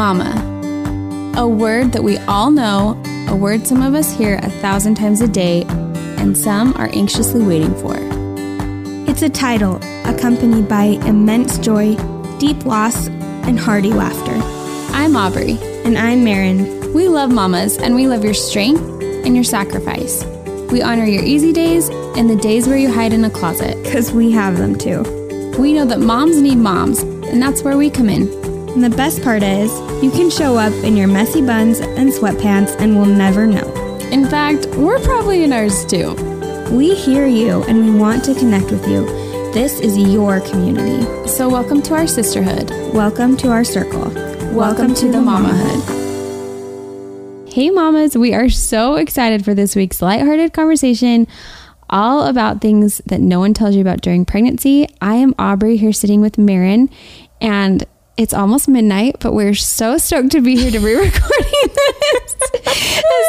Mama. A word that we all know, a word some of us hear a thousand times a day, and some are anxiously waiting for. It's a title accompanied by immense joy, deep loss, and hearty laughter. I'm Aubrey. And I'm Marin. We love mamas, and we love your strength and your sacrifice. We honor your easy days and the days where you hide in a closet. Because we have them too. We know that moms need moms, and that's where we come in. And the best part is, you can show up in your messy buns and sweatpants and we'll never know. In fact, we're probably in ours too. We hear you and we want to connect with you. This is your community. So, welcome to our sisterhood. Welcome to our circle. Welcome, welcome to, to, the, mamahood. mamahood. Hey, mamas, we are so excited for this week's lighthearted conversation all about things that no one tells you about during pregnancy. I am Aubrey here sitting with Marin, and it's almost midnight, but we're so stoked to be here to be recording this,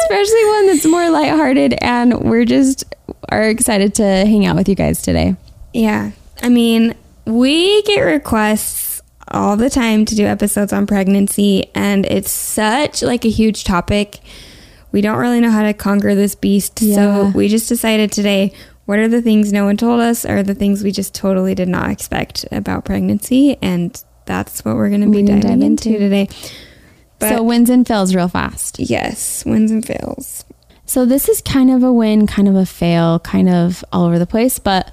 especially one that's more lighthearted. And we're just are excited to hang out with you guys today. Yeah. I mean, we get requests all the time to do episodes on pregnancy, and it's such like a huge topic. We don't really know how to conquer this beast. Yeah. So we just decided today what are the things no one told us or the things we just totally did not expect about pregnancy and that's what we're going to be diving dive into. into today. But so wins and fails real fast. Yes, wins and fails. So this is kind of a win, kind of a fail, kind of all over the place. But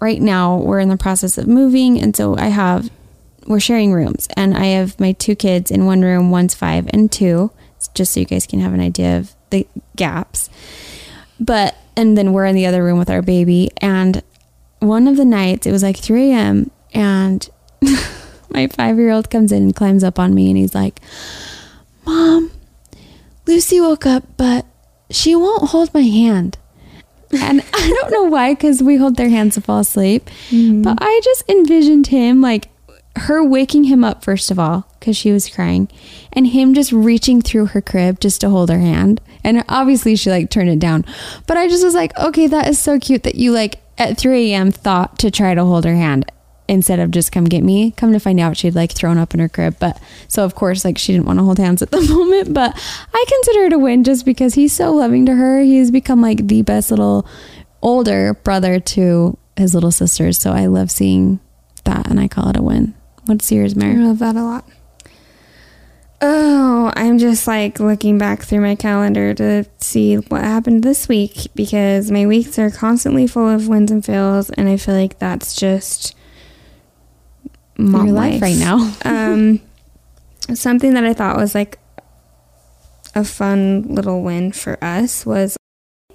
right now we're in the process of moving, and so I have we're sharing rooms, and I have my two kids in one room. One's five and two, just so you guys can have an idea of the gaps. But and then we're in the other room with our baby, and one of the nights it was like 3 a.m. and my five year old comes in and climbs up on me and he's like, Mom, Lucy woke up, but she won't hold my hand. And I don't know why, because we hold their hands to fall asleep. Mm-hmm. But I just envisioned him like her waking him up, first of all, because she was crying, and him just reaching through her crib just to hold her hand. And obviously, she like turned it down. But I just was like, okay, that is so cute that you like at 3 a.m. thought to try to hold her hand instead of just come get me. Come to find out, she'd like thrown up in her crib. But so, of course, like she didn't want to hold hands at the moment. But I consider it a win just because he's so loving to her. He's become like the best little older brother to his little sisters. So I love seeing that and I call it a win. What's yours, Mary? I love that a lot. Oh, I'm just like looking back through my calendar to see what happened this week because my weeks are constantly full of wins and fails, and I feel like that's just mom your life, life right now. um, something that I thought was like a fun little win for us was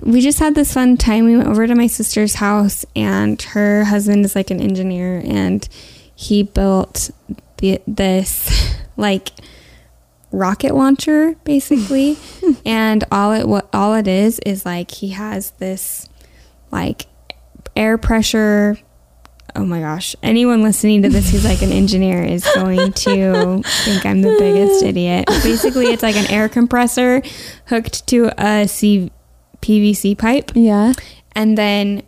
we just had this fun time. We went over to my sister's house, and her husband is like an engineer, and he built the, this like rocket launcher basically, and all it what all it is is like he has this like air pressure oh my gosh, anyone listening to this who's like an engineer is going to think I'm the biggest idiot. Basically, it's like an air compressor hooked to a C- PVC pipe. Yeah. And then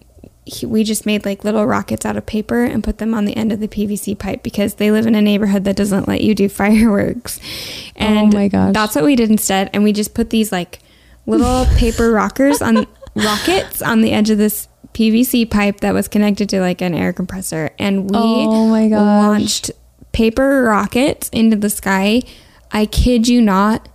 he, we just made like little rockets out of paper and put them on the end of the PVC pipe because they live in a neighborhood that doesn't let you do fireworks. Oh and oh my gosh. That's what we did instead. And we just put these like little paper rockers on rockets on the edge of this PVC pipe that was connected to like an air compressor, and we oh my launched paper rockets into the sky. I kid you not,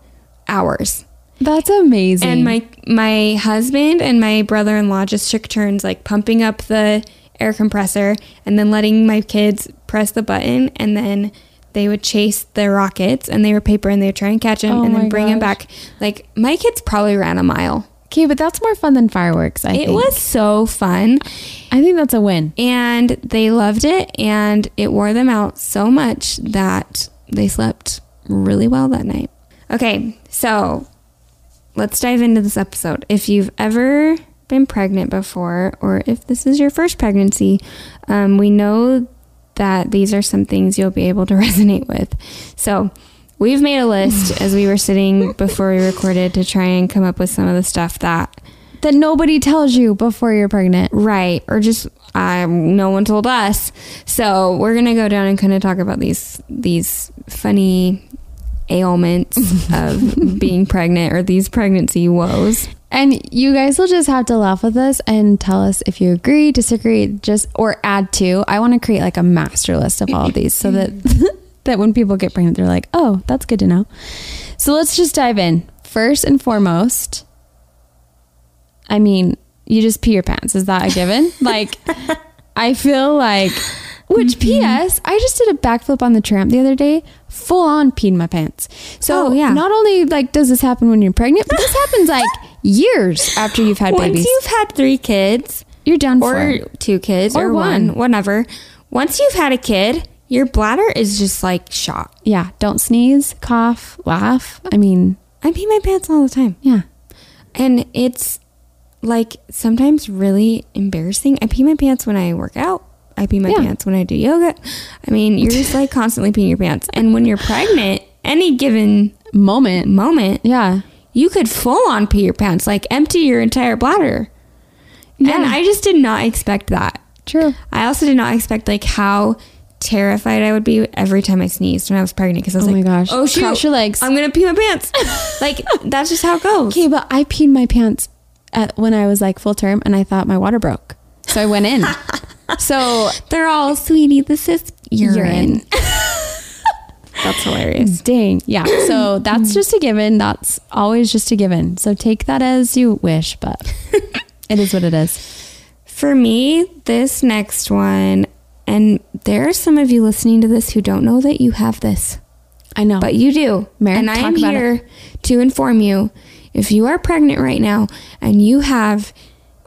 hours. That's amazing. And my my husband and my brother-in-law just took turns like pumping up the air compressor and then letting my kids press the button and then they would chase the rockets and they were paper and they would try and catch them oh and then bring gosh. them back. Like my kids probably ran a mile. Okay, but that's more fun than fireworks, I it think. It was so fun. I think that's a win. And they loved it and it wore them out so much that they slept really well that night. Okay, so let's dive into this episode. If you've ever been pregnant before, or if this is your first pregnancy, um, we know that these are some things you'll be able to resonate with. So, We've made a list as we were sitting before we recorded to try and come up with some of the stuff that that nobody tells you before you're pregnant. Right. Or just um, no one told us. So we're gonna go down and kind of talk about these these funny ailments of being pregnant or these pregnancy woes. And you guys will just have to laugh with us and tell us if you agree, disagree, just or add to. I want to create like a master list of all of these so that that when people get pregnant, they're like, oh, that's good to know. So let's just dive in. First and foremost, I mean, you just pee your pants. Is that a given? like, I feel like, which mm-hmm. P.S. I just did a backflip on the tramp the other day, full on peed my pants. So Oh, yeah. not only like does this happen when you're pregnant, but this happens like years after you've had babies. Once you've had three kids you're done or for. two kids or, Or one, one. whatever, once you've had a kid, your bladder is just like shot. Yeah, don't sneeze, cough, laugh. I mean, I pee my pants all the time. yeah. And it's like sometimes really embarrassing. I pee my pants when I work out. I pee my Yeah. pants when I do yoga. I mean, you're just like constantly peeing your pants. And when you're pregnant, any given Moment. moment, Yeah. you could full on pee your pants, like empty your entire bladder. Yeah. And I just did not expect that. True. I also did not expect like how terrified I would be every time I sneezed when I was pregnant because I was Oh like, my gosh. oh shoot, Cross your legs. I'm gonna pee my pants. like that's just how it goes. Okay, but I peed my pants at, when I was like full term and I thought my water broke. So I went in. so They're all, sweetie, this is urine. urine. That's hilarious. Dang. Yeah. So that's just a given. That's always just a given. So take that as you wish, but it is what it is. For me, this next one, and there are some of you listening to this who don't know that you have this, I know. but you do. Mary, and I talk am here to inform you if you are pregnant right now and you have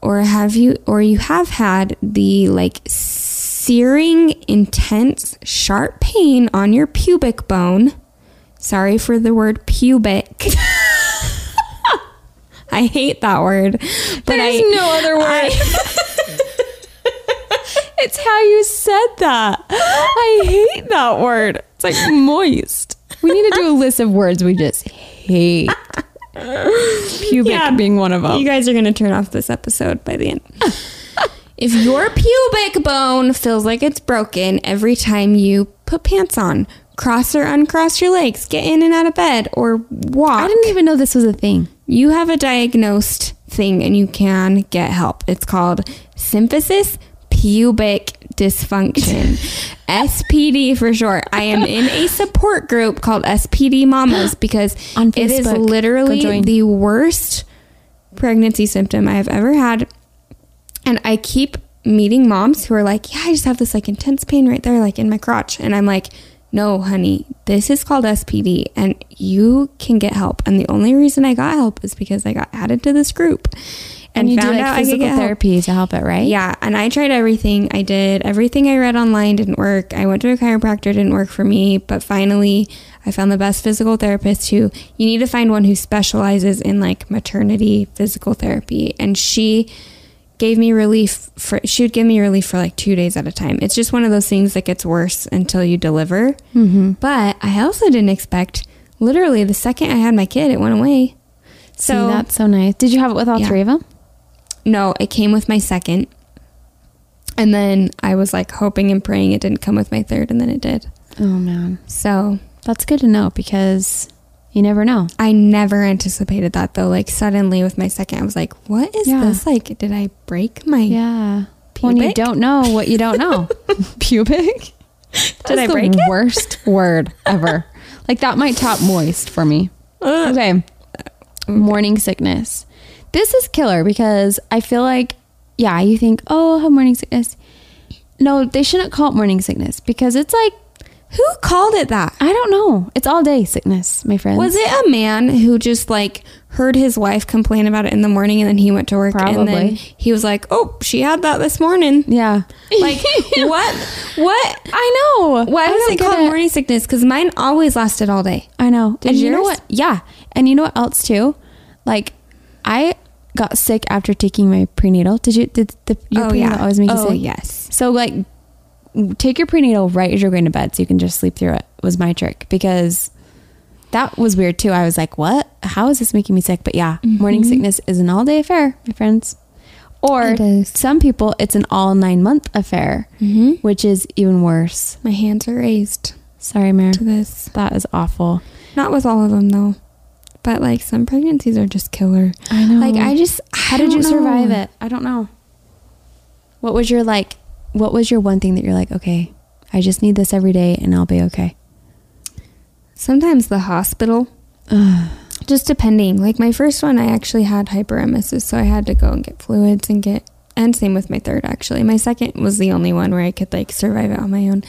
or have you or you have had the like searing intense sharp pain on your pubic bone sorry for the word pubic i hate that word but There's I, no other word. I- it's how you said that. I hate that word. It's like moist. We need to do a list of words we just hate. Pubic Yeah. being one of them. You guys are going to turn off this episode by the end. if your pubic bone feels like it's broken every time you put pants on, cross or uncross your legs, get in and out of bed, or walk, I didn't even know this was a thing. you have a diagnosed thing and you can get help. It's called symphysis pubic dysfunction. SPD for short. I am in a support group called SPD Mamas because On it is literally the worst pregnancy symptom I have ever had. And I keep meeting moms who are like, Yeah, I just have this like intense pain right there, like in my crotch. And I'm like, No, honey, this is called SPD and you can get help. And the only reason I got help is because I got added to this group And, you do found like out I could physical get help. therapy to help it, right? Yeah, and I tried everything. I did everything I read online didn't work. I went to a chiropractor, didn't work for me, but finally I found the best physical therapist who you need to find one who specializes in like maternity physical therapy and she gave me relief for she would give me relief for like 2 days at a time. It's just one of those things that gets worse until you deliver. Mm-hmm. But I also didn't expect literally the second I had my kid it went away. So So that's so nice. Did you have it with all Yeah. three of them? No, it came with my second. And then I was like hoping and praying it didn't come with my third, and then it did. Oh man, So that's good to know because you never know. I never anticipated that though. Like suddenly with my second, I was like, what is Yeah. this? Like, did I break my. Yeah. When you don't know what you don't know. Pubic? Did I the break it? worst word ever. Like that might top moist for me. Ugh. Okay. Morning sickness. This is killer because I feel like, yeah, you think, oh, I'll have morning sickness. No, they shouldn't call it morning sickness because it's like, Who called it that? I don't know. It's all day sickness, my friends. Was it a man who just like heard his wife complain about it in the morning and then he went to work and then he was like, oh, she had that this morning. Yeah. Like, what? What? I know. Why I was don't it morning sickness? Because mine always lasted all day. I know. Did and you know yours? what? Yeah. And you know what else too? Like, I got sick after taking my prenatal. Did you? Did the your prenatal always make you oh, sick? yes. So like, take your prenatal right as you're going to bed, so you can just sleep through it. Was my trick because that was weird too. I was like, what? How is this making me sick? But yeah, morning sickness is an all day affair, my friends. Or some people, it's an all nine month affair, Mm-hmm. which is even worse. My hands are raised Sorry, Mary. to this. That is awful. Not with all of them though. But like some pregnancies are just killer. I know. Like I just How did you survive it? I don't know. What was your like what was your one thing that you're like, okay, I just need this every day and I'll be okay? Sometimes the hospital. just depending. Like my first one I actually had hyperemesis, so I had to go and get fluids and get and same with my third actually. My second was the only one where I could like survive it on my own.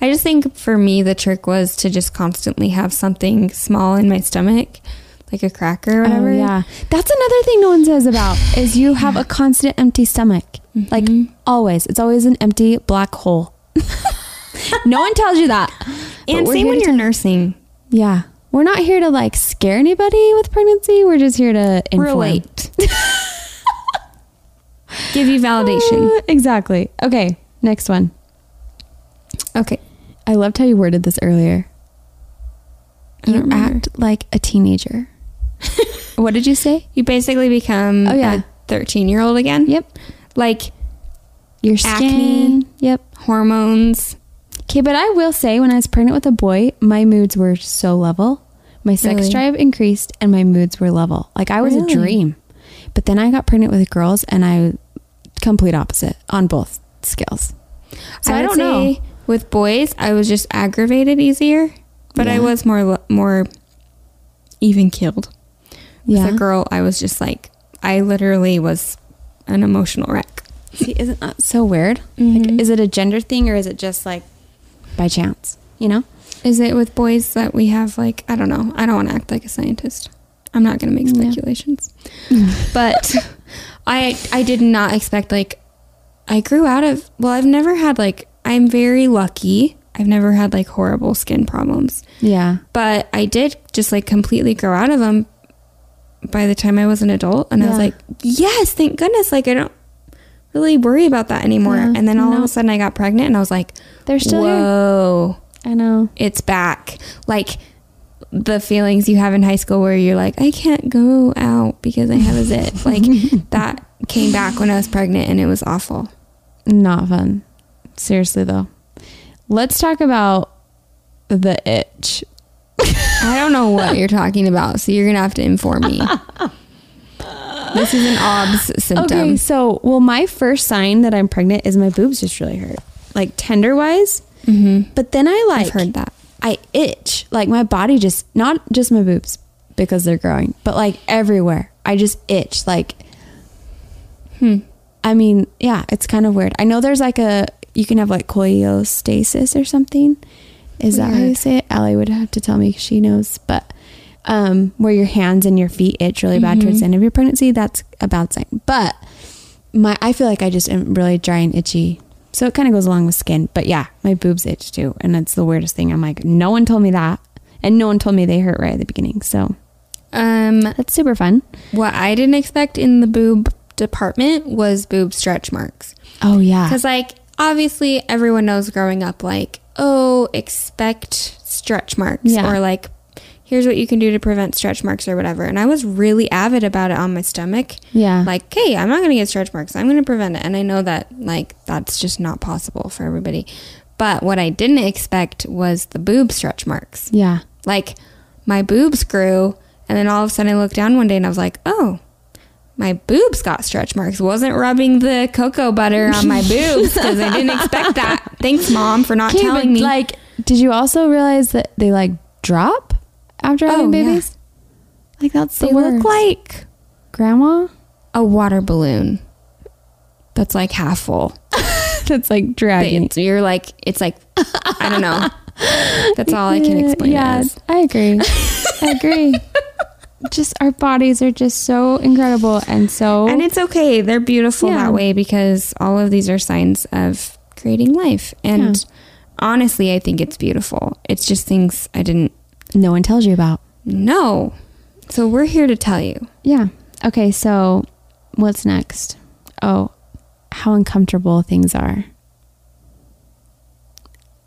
I just think for me the trick was to just constantly have something small in my stomach, like a cracker or whatever. Oh, yeah. That's another thing no one says about is you have a constant empty stomach. Like Mhm. always. It's always an empty black hole. no one tells you that. And same when you're nursing. Yeah. We're not here to like scare anybody with pregnancy. We're just here to inform. Relate. Give you validation. Uh, exactly. Okay. Next one. Okay. I loved how you worded this earlier. You act like a teenager. what did you say? You basically become Oh, yeah. a 13 year old again. Yep. Like Your Acne. skin. Yep. hormones. Okay, but I will say when I was pregnant with a boy, my moods were so level. My sex Really? drive increased and my moods were level. Like I was Really? a dream. But then I got pregnant with girls and I complete opposite on both scales. So I, would don't know. With boys, I was just aggravated easier, but I was more more even killed. Yeah. With a girl, I was just like I literally was an emotional wreck. See, isn't that so weird? Mhm. Like, is it a gender thing or is it just like by chance? You know? Is it with boys that we have like I don't know. I don't want to act like a scientist. I'm not going to make Yeah. speculations. but I I did not expect like I grew out of well, I've never had like I'm very lucky. I've never had like horrible skin problems. Yeah. But I did just like completely grow out of them by the time I was an adult and I was like, "Yes, thank goodness like I don't really worry about that anymore." Yeah, and then all of a sudden I got pregnant and I was like, They're still here. I know. it's back. Like the feelings you have in high school where you're like, I can't go out because I have a zit. like that came back when I was pregnant and it was awful. Not fun. Seriously though. Let's talk about the itch. I don't know what you're talking about, so you're gonna have to inform me. this is an OBS symptom. Okay, so well, my first sign that I'm pregnant is my boobs just really hurt, like tender wise. Mm-hmm. But then I like I've heard that. I itch, like my body just not just my boobs because they're growing, but like everywhere. I just itch, like. Hmm. I mean, yeah, it's kind of weird. I know there's like a you can have like cholestasis or something. Is that how you say it? Allie would have to tell me she knows, but um, where your hands and your feet itch really bad towards Mhm. the end of your pregnancy, that's a bad sign. But my I feel like I just am really dry and itchy. So it kind of goes along with skin. But yeah, my boobs itch too. And it's the weirdest thing. I'm like, no one told me that. And no one told me they hurt right at the beginning. So Um, that's super fun. what I didn't expect in the boob department was boob stretch marks. Oh, yeah. Because, like, obviously everyone knows growing up, like, oh, expect stretch marks. Yeah. Or, like, here's what you can do to prevent stretch marks or whatever. And I was really avid about it on my stomach. Yeah. Like, hey, I'm not going to get stretch marks. I'm going to prevent it. And I know that, like, that's just not possible for everybody. But what I didn't expect was the boob stretch marks. yeah. Like, my boobs grew. And then all of a sudden I looked down one day and I was like, oh, my boobs got stretch marks. Wasn't rubbing the cocoa butter on my boobs because I didn't expect that. Thanks, mom, for not Okay, telling me. Like, did you also realize that they like drop after having Oh, yeah. babies? Like that's the they worst. look like grandma. a water balloon that's like half full. that's like dragging. It's- you're like, it's like, I don't know. That's all I can explain Yeah, as. I agree. I agree. Just our bodies are just so incredible and so And it's okay. They're beautiful Yeah. that way because all of these are signs of creating life. And Yeah. honestly, I think it's beautiful. It's just things I didn't no one tells you about. no So we're here to tell you. Yeah. Okay, so what's next? Oh, how uncomfortable things are.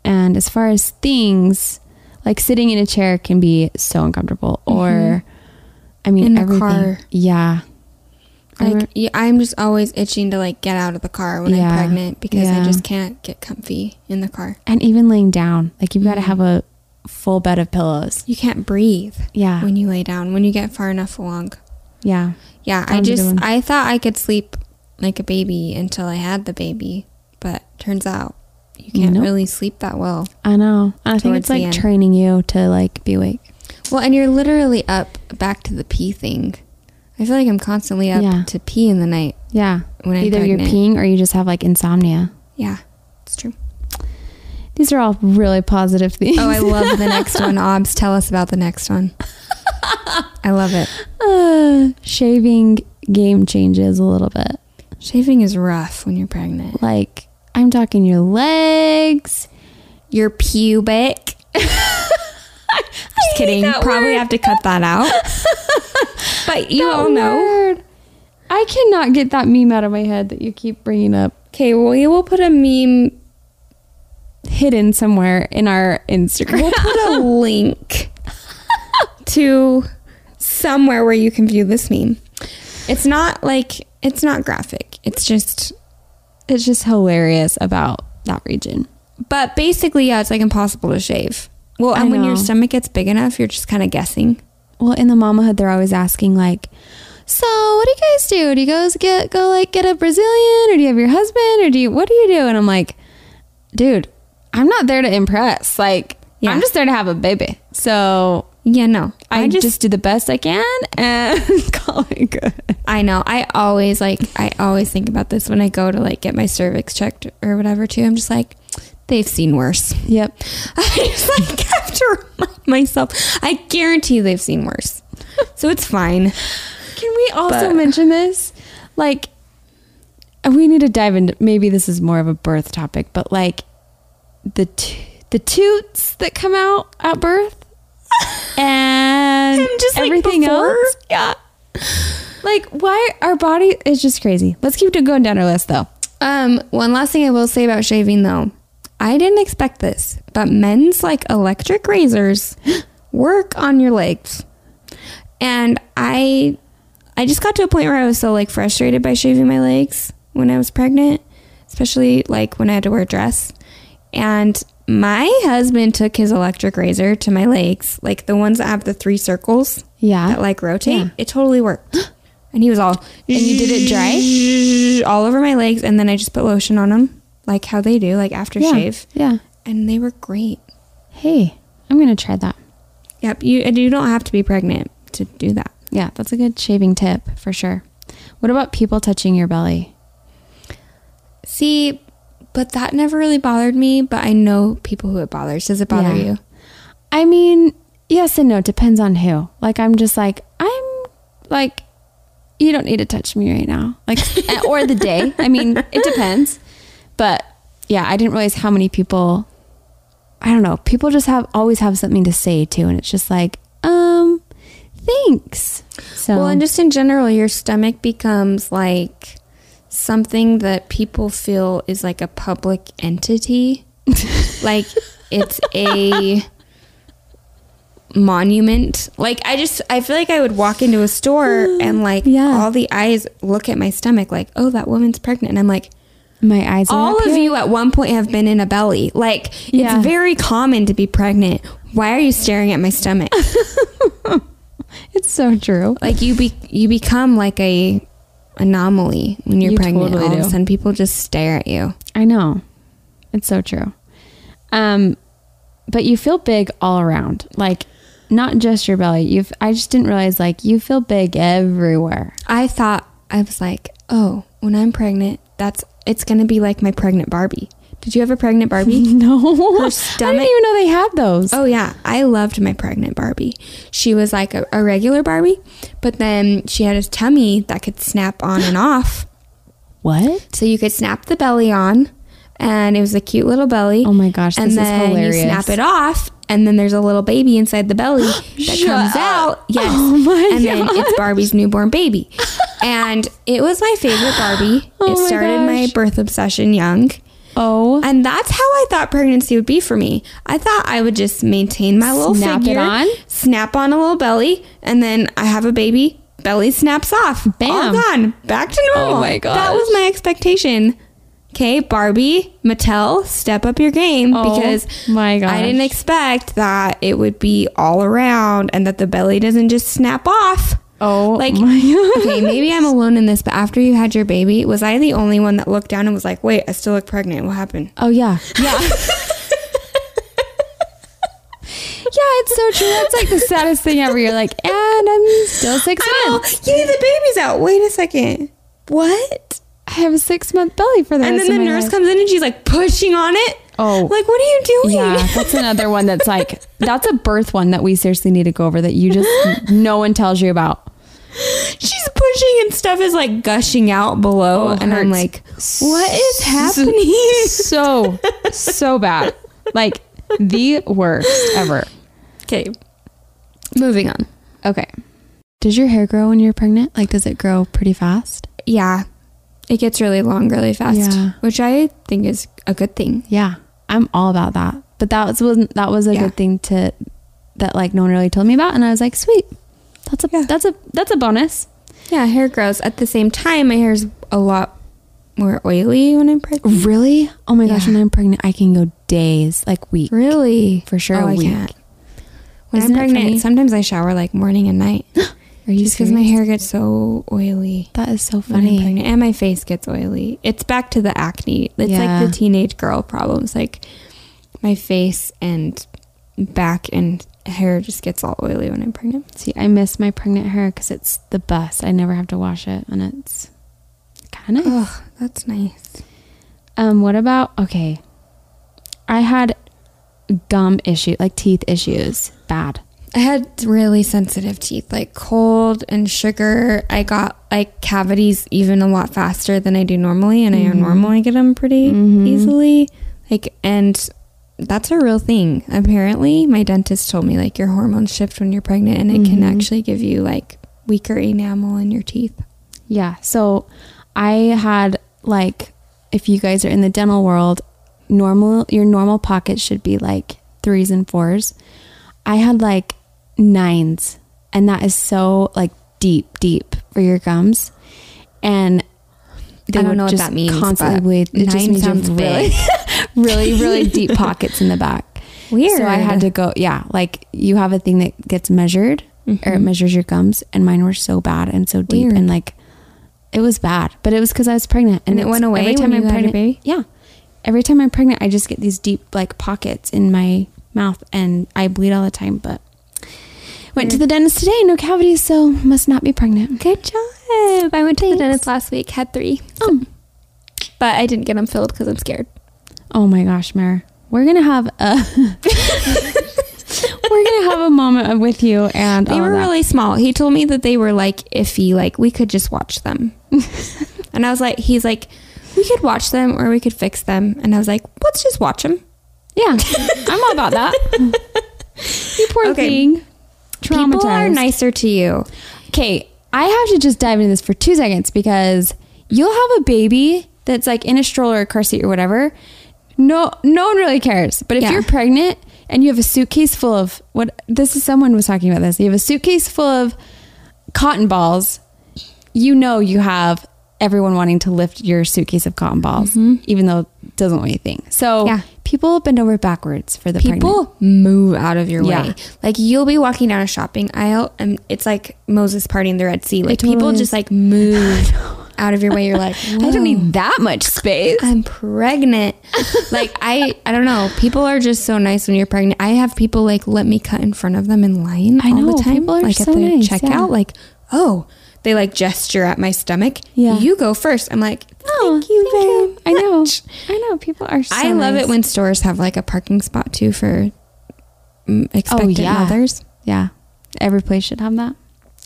And as far as things, like sitting in a chair can be so uncomfortable. Or, mm-hmm. I mean, Mm-hmm. In the everything. car. Yeah. Like I'm just always itching to like get out of the car when Yeah. I'm pregnant because Yeah. I just can't get comfy in the car. and even laying down, like you've got to have a full bed of pillows. You can't breathe Yeah. when you lay down, when you get far enough along. Yeah. Yeah, I Sounds a good just. I thought I could sleep like a baby until I had the baby, but turns out you can't Nope. really sleep that well. I know. I think it's like end. training you to like be awake. Well, and you're literally up back to the pee thing. I feel like I'm constantly up Yeah. to pee in the night Yeah. when I'm Either pregnant. you're peeing or you just have like insomnia. Yeah, it's true. These are all really positive things. Oh, I love the next one. Aubs, tell us about the next one. I love it. Uh, shaving game changes a little bit. Shaving is rough when you're pregnant. Like I'm talking your legs. Your pubic. Just kidding. Probably word. have to cut that out. but you That all know. word. I cannot get that meme out of my head that you keep bringing up. Okay, well, we will put a meme. Hidden somewhere in our Instagram. We'll put a link to somewhere where you can view this meme. It's not like it's not graphic. It's just it's just hilarious about that region. but basically yeah, it's like impossible to shave. Well, and when your stomach gets big enough, you're just kind of guessing. Well, in the mamahood, they're always asking like, "So, what do you guys do? Do you guys get go like get a Brazilian, or do you have your husband, or do you what do you do?" And I'm like, "Dude, I'm not there to impress. Like, Yeah. I'm just there to have a baby. So Yeah, no. I, just, do the best I can and call it good." I know. I always like I always think about this when I go to like get my cervix checked or whatever too. I'm just like they've seen worse. Yep. I just like have to remind myself. I guarantee they've seen worse. So it's fine. Can we also But- mention this? Like, we need to dive into. Maybe this is more of a birth topic, but like the t- the toots that come out at birth, and, And just, like, everything before? else. Yeah. Like, why our body is just crazy. Let's keep going down our list though. Um, one last thing I will say about shaving though. I didn't expect this, but men's like electric razors work on your legs. And I I just got to a point where I was so like frustrated by shaving my legs when I was pregnant, especially like when I had to wear a dress. And my husband took his electric razor to my legs, like the ones that have the three circles Yeah. that like rotate. Yeah. It totally worked. And he was all, And you did it dry? all over my legs, and then I just put lotion on them, like how they do, like aftershave. yeah. Yeah. and they were great. Hey, I'm gonna try that. Yep, you and you don't have to be pregnant to do that. Yeah, that's a good shaving tip for sure. What about people touching your belly? See, but that never really bothered me. But I know people who it bothers. Does it bother Yeah. you? I mean, yes and no. Depends on who. Like, I'm just like, I'm like, you don't need to touch me right now. Like, eh, or the day. I mean, it depends. But yeah, I didn't realize how many people, I don't know, people just have always have something to say too. And it's just like, um, thanks. So, Well, and just in general, your stomach becomes like something that people feel is like a public entity. like it's a monument. Like I just I feel like I would walk into a store and like Yeah. all the eyes look at my stomach like, "Oh, that woman's pregnant." And I'm like, my eyes are all of you at one point have been in a belly. Like Yeah. it's very common to be pregnant. Why are you staring at my stomach? It's so true. like you be you become like a anomaly when you're You pregnant. totally all of a sudden, people just stare at you. I know. It's so true. Um, but you feel big all around. Like not just your belly. You've I just didn't realize like you feel big everywhere. I thought I was like, oh, when I'm pregnant, that's it's gonna be like my pregnant Barbie. Did you have a pregnant Barbie? No. Her I stomach- didn't even know they had those. Oh yeah, I loved my pregnant Barbie. She was like a, a regular Barbie, but then she had a tummy that could snap on and off. What? So you could snap the belly on, and it was a cute little belly. Oh my gosh, and this is then hilarious. you snap it off, and then there's a little baby inside the belly that Shut comes up. out. Yes, Oh my and then it's Barbie's newborn baby, and it was my favorite Barbie. Oh it my started my birth obsession young. Oh. And that's how I thought pregnancy would be for me. I thought I would just maintain my little Snap figure, on? snap on a little belly, and then I have a baby. Belly snaps off. Bam. All gone. Back to oh normal. Oh my god. That was my expectation Okay, Barbie, Mattel, step up your game Oh because my I didn't expect that it would be all around and that the belly doesn't just snap off. Oh, Like, okay, maybe I'm alone in this, but after you had your baby, was I the only one that looked down and was like, wait, I still look pregnant? What happened? Oh yeah, yeah. yeah, it's so true. That's like the saddest thing ever. You're like, and I'm still six months. Yay, the baby's out. Wait a second. What? I have a six month belly for the And then the nurse life. comes in and she's like pushing on it. Oh. Like, what are you doing? Yeah, that's another one that's like that's a birth one that we seriously need to go over that you just no one tells you about. She's pushing and stuff is like gushing out below. Oh, and I'm like, what is happening? So so bad, like the worst ever. okay. Moving on. Okay, does your hair grow when you're pregnant? Like, does it grow pretty fast? Yeah. It gets really long really fast, Yeah. which I think is a good thing. Yeah, I'm all about that. But that was that was a Yeah. good thing to that like no one really told me about, and I was like, sweet, that's a Yeah. that's a that's a bonus. Yeah, hair grows. At the same time, my hair's a lot more oily when I'm pregnant. Really? Oh my gosh, Yeah. when I'm pregnant, I can go days, like weeks. Really? For sure, Oh, a I week. can't. When Isn't I'm pregnant, sometimes I shower like morning and night. Are you just because my hair gets so oily. That is so when I'm funny. pregnant. And my face gets oily. It's back to the acne. It's Yeah. like the teenage girl problems. Like my face and back and hair just gets all oily when I'm pregnant. See, I miss my pregnant hair because it's the best. I never have to wash it, and it's kind of nice. Oh, that's nice. Um, what about okay? I had gum issue, like teeth issues, bad. I had really sensitive teeth, like cold and sugar. I got like cavities even a lot faster than I do normally, and I normally get them pretty easily. Like, and that's a real thing. Apparently, my dentist told me like your hormones shift when you're pregnant, and it can mm-hmm. actually give you like weaker enamel in your teeth. Yeah. So I had like, if you guys are in the dental world, normal your normal pocket should be like threes and fours. I had like nines, and that is so like deep, deep for your gums, and they I don't know what just that means, Constantly but. It just nine means you have sounds really, really, deep pockets in the back. Weird. So I had to go. Yeah, like you have a thing that gets measured, or it mm-hmm. measures your gums, and mine were so bad and so deep, Weird. and like it was bad. But it was because I was pregnant, And it went away every time I'm pregnant. baby? Yeah, every time I'm pregnant, I just get these deep like pockets in my mouth, and I bleed all the time. But went to the dentist today, no cavities, so must not be pregnant. Good job. I went to the dentist last week, had three, Oh, but I didn't get them filled because I'm scared. Oh my gosh, Mare, we're gonna have a we're gonna have a moment with you, and They were really small. He told me that they were like iffy, like we could just watch them. and I was like, he's like, we could watch them or we could fix them. And I was like, let's just watch them. Yeah, I'm all about that. you poor Okay. thing. People are nicer to you. Okay, I have to just dive into this for two seconds because you'll have a baby that's like in a stroller or a car seat or whatever. No, no one really cares. But if Yeah. you're pregnant and you have a suitcase full of what this is, someone was talking about this. You have a suitcase full of cotton balls. You know you have everyone wanting to lift your suitcase of cotton balls, even though it doesn't weigh a thing. So Mm-hmm. Yeah. People bend over backwards for the pregnant. People move out of your Yeah. way. Like you'll be walking down a shopping aisle and it's like Moses parting the Red Sea. Like totally people is. just like move out of your way. You're like, I don't need that much space. I'm pregnant. like I I don't know. People are just so nice when you're pregnant. I have people like let me cut in front of them in line I all know, the time. people are like so at the nice, checkout. yeah. Like, oh, they like gesture at my stomach. Yeah. You go first. I'm like, thank Oh, you thank you. I know. I know. People are so I love nice. it when stores have like a parking spot too for mm, expectant yeah. mothers. Yeah. Every place should have that.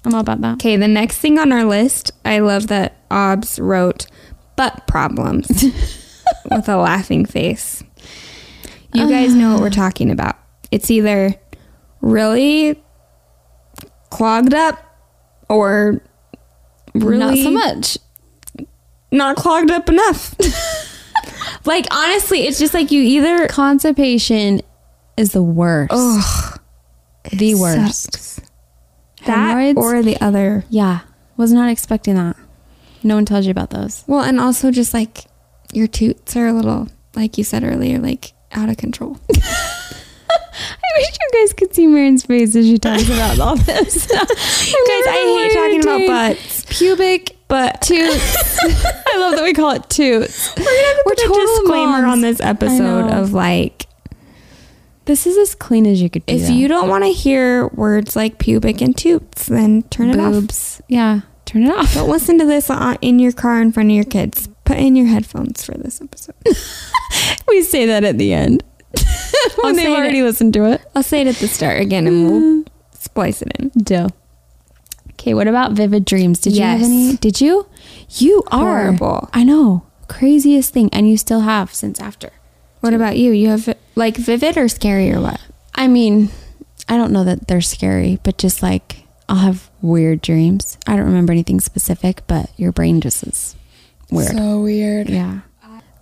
I'm all about that. Okay, the next thing on our list, I love that Aubs wrote butt problems with a laughing face. You guys know what we're talking about. It's either really clogged up or really Not so much. not clogged up enough. like honestly, it's just like you either Constipation is the worst. Ugh, the worst. sucks. that Hemorrhoids? or the other. Yeah. Was not expecting that. No one tells you about those. Well, and also just like your toots are a little, like you said earlier, like out of control. I wish you guys could see Marin's face as she talks about all this. guys, I hate talking about butts. Pubic But toots. I love that we call it toots. we're gonna We're put a disclaimer moms. on this episode of like, This is as clean as you could be. if you don't want to hear words like pubic and toots, then turn it off. yeah, turn it off. Don't listen to this in your car in front of your kids. Put in your headphones for this episode. we say that at the end when they've it- already listened to it. I'll say it at the start again and we'll mm. splice it in. Doe. Okay, what about vivid dreams? Did you Yes. have any? Did you? You are Horrible. I know, craziest thing, and you still have since after. What about you? You have like vivid or scary or what? I mean, I don't know that they're scary, but just like I'll have weird dreams. I don't remember anything specific, but your brain just is weird. So weird. yeah.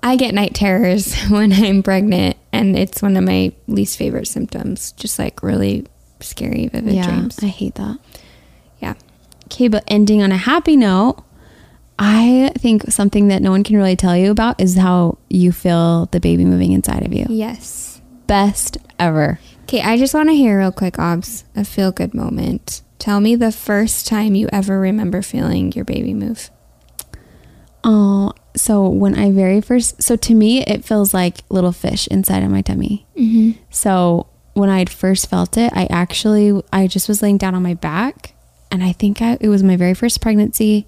I get night terrors when I'm pregnant, and it's one of my least favorite symptoms. Just like really scary, vivid yeah, dreams. I hate that. Okay, but ending on a happy note, I think something that no one can really tell you about is how you feel the baby moving inside of you. Yes. Best ever. Okay, I just want to hear real quick, Aubs, a feel good moment. Tell me the first time you ever remember feeling your baby move. Oh, so when I very first, so to me, it feels like little fish inside of my tummy. Mm-hmm. So when I had first felt it, I actually, I just was laying down on my back, and I think I, it was my very first pregnancy.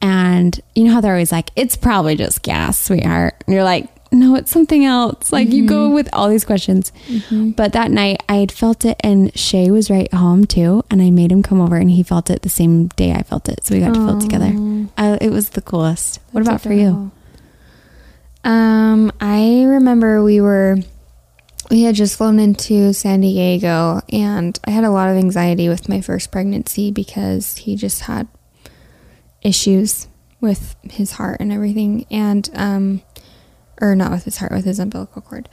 And you know how they're always like, it's probably just gas, sweetheart. And you're like, no, it's something else. Like you go mm-hmm. with all these questions. Mm-hmm. But that night I had felt it, and Shay was right home too. And I made him come over, and he felt it the same day I felt it. So we got to feel it together. I, uh, it was the coolest. what about for you? Um, I remember we were we had just flown into San Diego and I had a lot of anxiety with my first pregnancy because he just had issues with his heart and everything and um or not with his heart with his umbilical cord.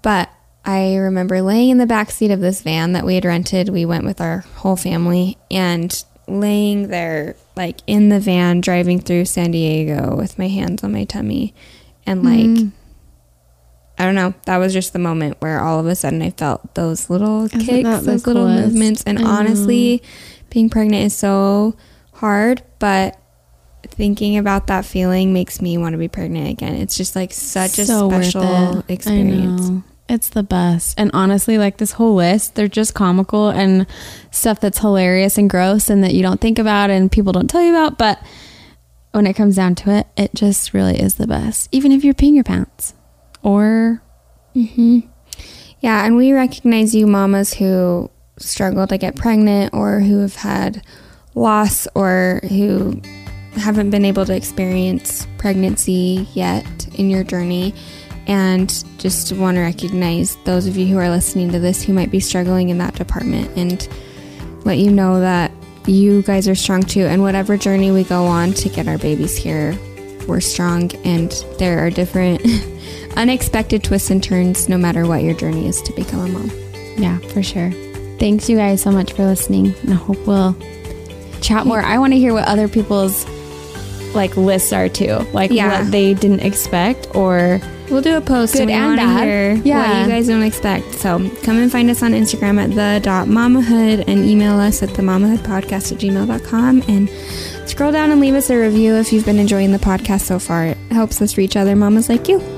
But I remember laying in the back seat of this van that we had rented. We went with our whole family and laying there like in the van driving through San Diego with my hands on my tummy and like I don't know. That was just the moment where all of a sudden I felt those little Isn't kicks, those little movements. And honestly, being pregnant is so hard, but thinking about that feeling makes me want to be pregnant again. It's just like such a So worth special it. Experience. It's the best. And honestly, like this whole list, they're just comical and stuff that's hilarious and gross and that you don't think about and people don't tell you about. But when it comes down to it, it just really is the best. Even if you're peeing your pants or hmm Yeah, and we recognize you mamas who struggle to get pregnant or who have had loss or who haven't been able to experience pregnancy yet in your journey. And just want to recognize those of you who are listening to this who might be struggling in that department and let you know that you guys are strong too. And whatever journey we go on to get our babies here, we're strong and there are different unexpected twists and turns no matter what your journey is to become a mom. Yeah, for sure. Thanks you guys so much for listening. And I hope we'll chat more. I want to hear what other people's like lists are too. Like Yeah. what they didn't expect or We'll do a post Good and and bad. hear what Yeah. you guys don't expect. So come and find us on Instagram at the dot mamahood and email us at the mamahoodpodcast at gmail.com and scroll down and leave us a review if you've been enjoying the podcast so far. It helps us reach other mamas like you.